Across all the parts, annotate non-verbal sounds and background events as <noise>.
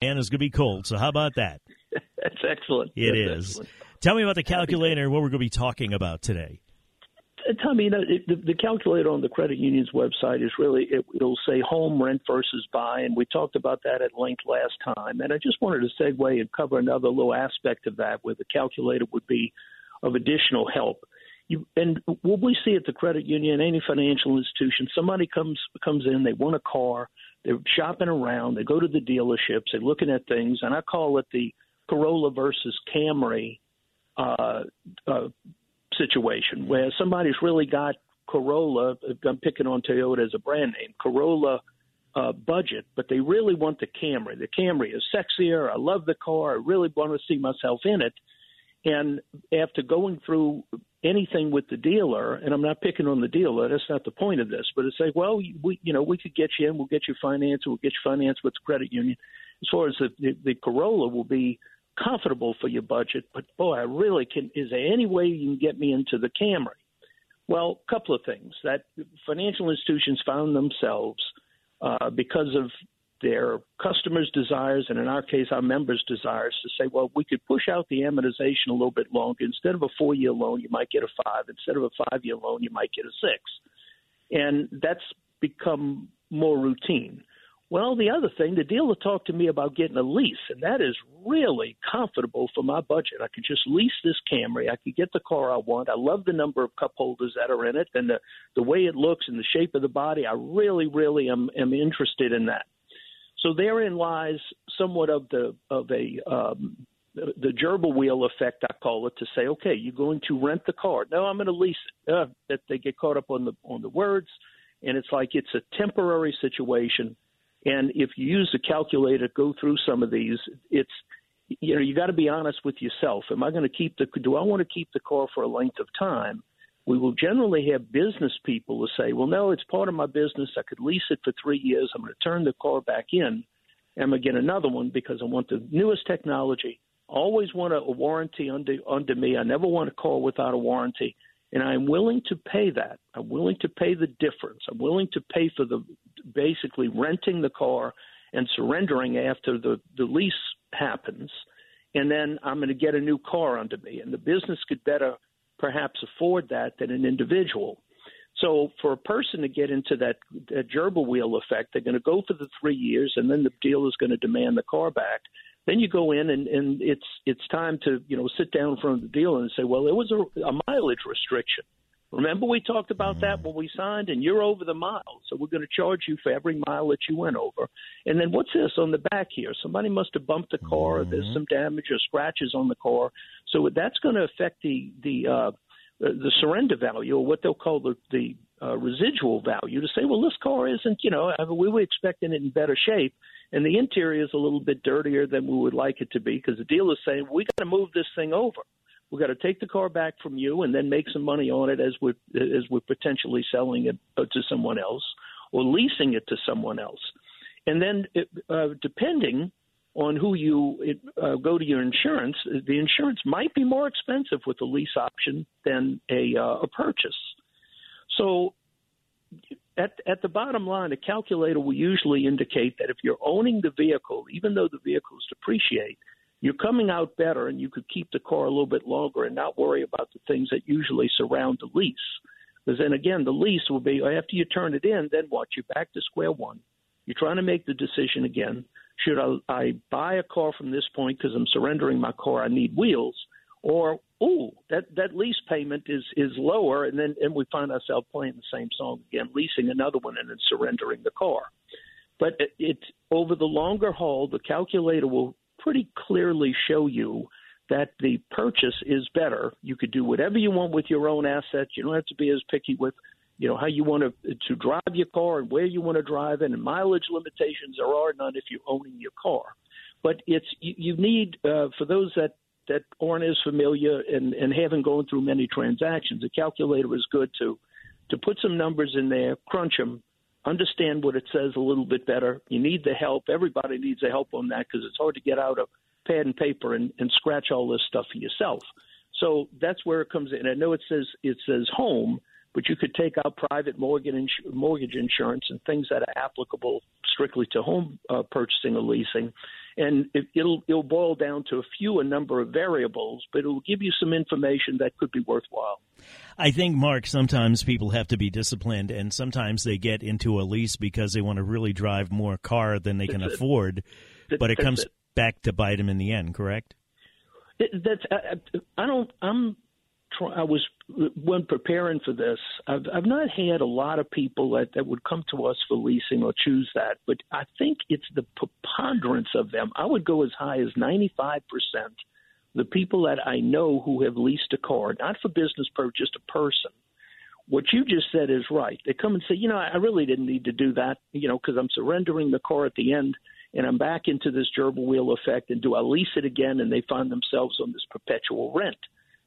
And it's going to be cold, so how about that? <laughs> That's excellent. It That's is. excellent. Tell me about the calculator and what we're going to be talking about today. Uh, Tommy, you know, it, the, the calculator on the credit union's website is really, it, it'll say home rent versus buy, and we talked about that at length last time. And I just wanted to segue and cover another little aspect of that where the calculator would be of additional help. You, and what we see at the credit union, any financial institution, somebody comes comes in, they want a car, they're shopping around, they go to the dealerships, they're looking at things, and I call it the Corolla versus Camry uh, uh, situation where somebody's really got Corolla. I'm picking on Toyota as a brand name, Corolla uh, budget, but they really want the Camry. The Camry is sexier. I love the car. I really want to see myself in it. And after going through anything with the dealer, and I'm not picking on the dealer, that's not the point of this, but it's like, well, we, you know, we could get you in, we'll get you financed, we'll get you financed with the credit union. As far as the, the, the Corolla will be comfortable for your budget, but boy, I really can. Is there any way you can get me into the Camry? Well, a couple of things. That financial institutions found themselves uh, because of their customers' desires, and in our case, our members' desires, to say, well, we could push out the amortization a little bit longer. Instead of a four-year loan, you might get a five. Instead of a five-year loan, you might get a six. And that's become more routine. Well, the other thing, the dealer talked to me about getting a lease, and that is really comfortable for my budget. I could just lease this Camry. I could get the car I want. I love the number of cup holders that are in it and the, the way it looks and the shape of the body. I really, really am, am interested in that. So therein lies somewhat of the of a um, the gerbil wheel effect, I call it, to say, okay, you're going to rent the car. No, I'm going to lease. Uh, that they get caught up on the on the words, and it's like it's a temporary situation. And if you use the calculator, go through some of these, it's you know you got to be honest with yourself. Am I going to keep the? Do I want to keep the car for a length of time? We will generally have business people who say, well, no, it's part of my business. I could lease it for three years. I'm going to turn the car back in. I'm going to get another one because I want the newest technology. Always want a, a warranty under under me. I never want a car without a warranty, and I'm willing to pay that. I'm willing to pay the difference. I'm willing to pay for the basically renting the car and surrendering after the the lease happens, and then I'm going to get a new car under me, and the business could better perhaps afford that than an individual. So for a person to get into that, that gerbil wheel effect, they're going to go for the three years, and then the dealer is going to demand the car back. Then you go in, and, and it's it's time to you know sit down in front of the dealer and say, well, there was a, a mileage restriction. Remember we talked about that when we signed, and you're over the miles, so we're going to charge you for every mile that you went over. And then what's this on the back here? Somebody must have bumped the car, or there's some damage or scratches on the car. So that's going to affect the the uh, the surrender value, or what they'll call the the uh, residual value, to say, well, this car isn't, you know, I mean, we were expecting it in better shape, and the interior is a little bit dirtier than we would like it to be because the dealer's saying we got to move this thing over. We've got to take the car back from you and then make some money on it as we're as we're potentially selling it uh, to someone else or leasing it to someone else. And then, it, uh, depending on who you it, uh, go to your insurance, the insurance might be more expensive with a lease option than a uh, a purchase. So, at at the bottom line, a calculator will usually indicate that if you're owning the vehicle, even though the vehicles depreciate, you're coming out better, and you could keep the car a little bit longer and not worry about the things that usually surround the lease. Because then again, the lease will be after you turn it in, then what? You're back to square one. You're trying to make the decision again. Should I, I buy a car from this point because I'm surrendering my car? I need wheels, or oh, that that lease payment is is lower, and then and we find ourselves playing the same song again, leasing another one and then surrendering the car. But it, it over the longer haul, the calculator will pretty clearly show you that the purchase is better. You could do whatever you want with your own assets. You don't have to be as picky with you know how you want to to drive your car and where you want to drive it, and mileage limitations there are none if you're owning your car. but it's you, you need uh, for those that that aren't as familiar and, and haven't gone through many transactions, a calculator is good to to put some numbers in there, crunch them, understand what it says a little bit better. You need the help. Everybody needs the help on that because it's hard to get out of pad and paper and, and scratch all this stuff for yourself. So that's where it comes in. I know it says it says home, but you could take out private mortgage mortgage insurance and things that are applicable strictly to home uh, purchasing or leasing, and it, will it'll boil down to a few a number of variables, but it will give you some information that could be worthwhile. I think, Mark, sometimes people have to be disciplined, and sometimes they get into a lease because they want to really drive more car than they can That's afford, it. but it comes it. back to bite them in the end. Correct? It, that's I, I don't I'm try, I was when preparing for this I've I've not had a lot of people that that would come to us for leasing or choose that but I think it's the preponderance of them I would go as high as 95% the people that I know who have leased a car not for business just a person what you just said is right they come and say you know I really didn't need to do that you know because I'm surrendering the car at the end and I'm back into this gerbil wheel effect. And do I lease it again? And they find themselves on this perpetual rent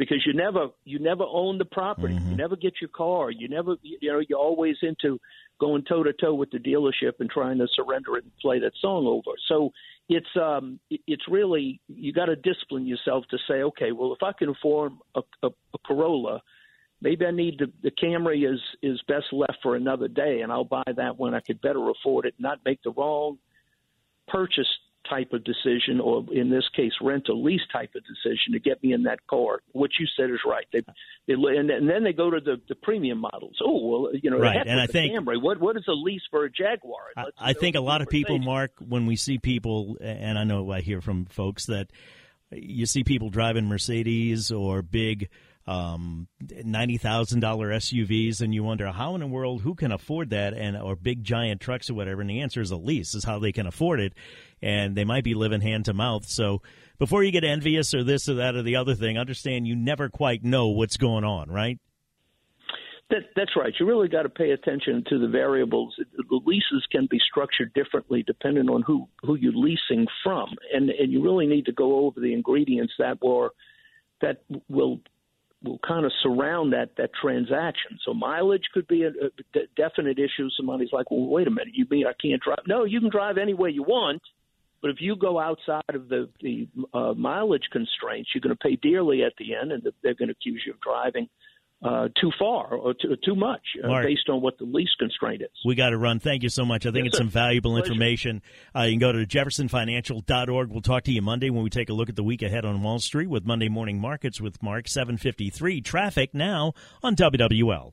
because you never you never own the property. Mm-hmm. You never get your car. You never you know you're always into going toe to toe with the dealership and trying to surrender it and play that song over. So it's um it's really you got to discipline yourself to say okay well if I can afford a, a, a Corolla maybe I need the, the Camry is is best left for another day, and I'll buy that when I could better afford it, not make the wrong purchase type of decision, or in this case, rent or lease type of decision to get me in that car. What you said is right. They, they and, and then they go to the, the premium models. Oh well, you know, Right, and I think- Camry. What what is a lease for a Jaguar? I, Let's I think a lot of people. Mark, when we see people, and I know I hear from folks that you see people driving Mercedes or big um, ninety thousand dollar SUVs, and you wonder how in the world who can afford that, and or big giant trucks or whatever. And the answer is a lease is how they can afford it, and they might be living hand to mouth. So before you get envious or this or that or the other thing, understand you never quite know what's going on, right? That, that's right. You really got to pay attention to the variables. The leases can be structured differently depending on who, who you're leasing from, and and you really need to go over the ingredients that were that will will kind of surround that that transaction. So mileage could be a, a de- definite issue. Somebody's like, "Well, wait a minute, you mean I can't drive?" No, you can drive any way you want, but if you go outside of the the uh, mileage constraints, you're going to pay dearly at the end, and they're going to accuse you of driving uh, too far or too, too much uh, Mark. based on what the lease constraint is. We got to run. Thank you so much. I think Yes, it's sir. some valuable Pleasure. information. Uh, you can go to jeffersonfinancial.org. We'll talk to you Monday when we take a look at the week ahead on Wall Street with Monday Morning Markets with Mark, 753. Traffic now on WWL.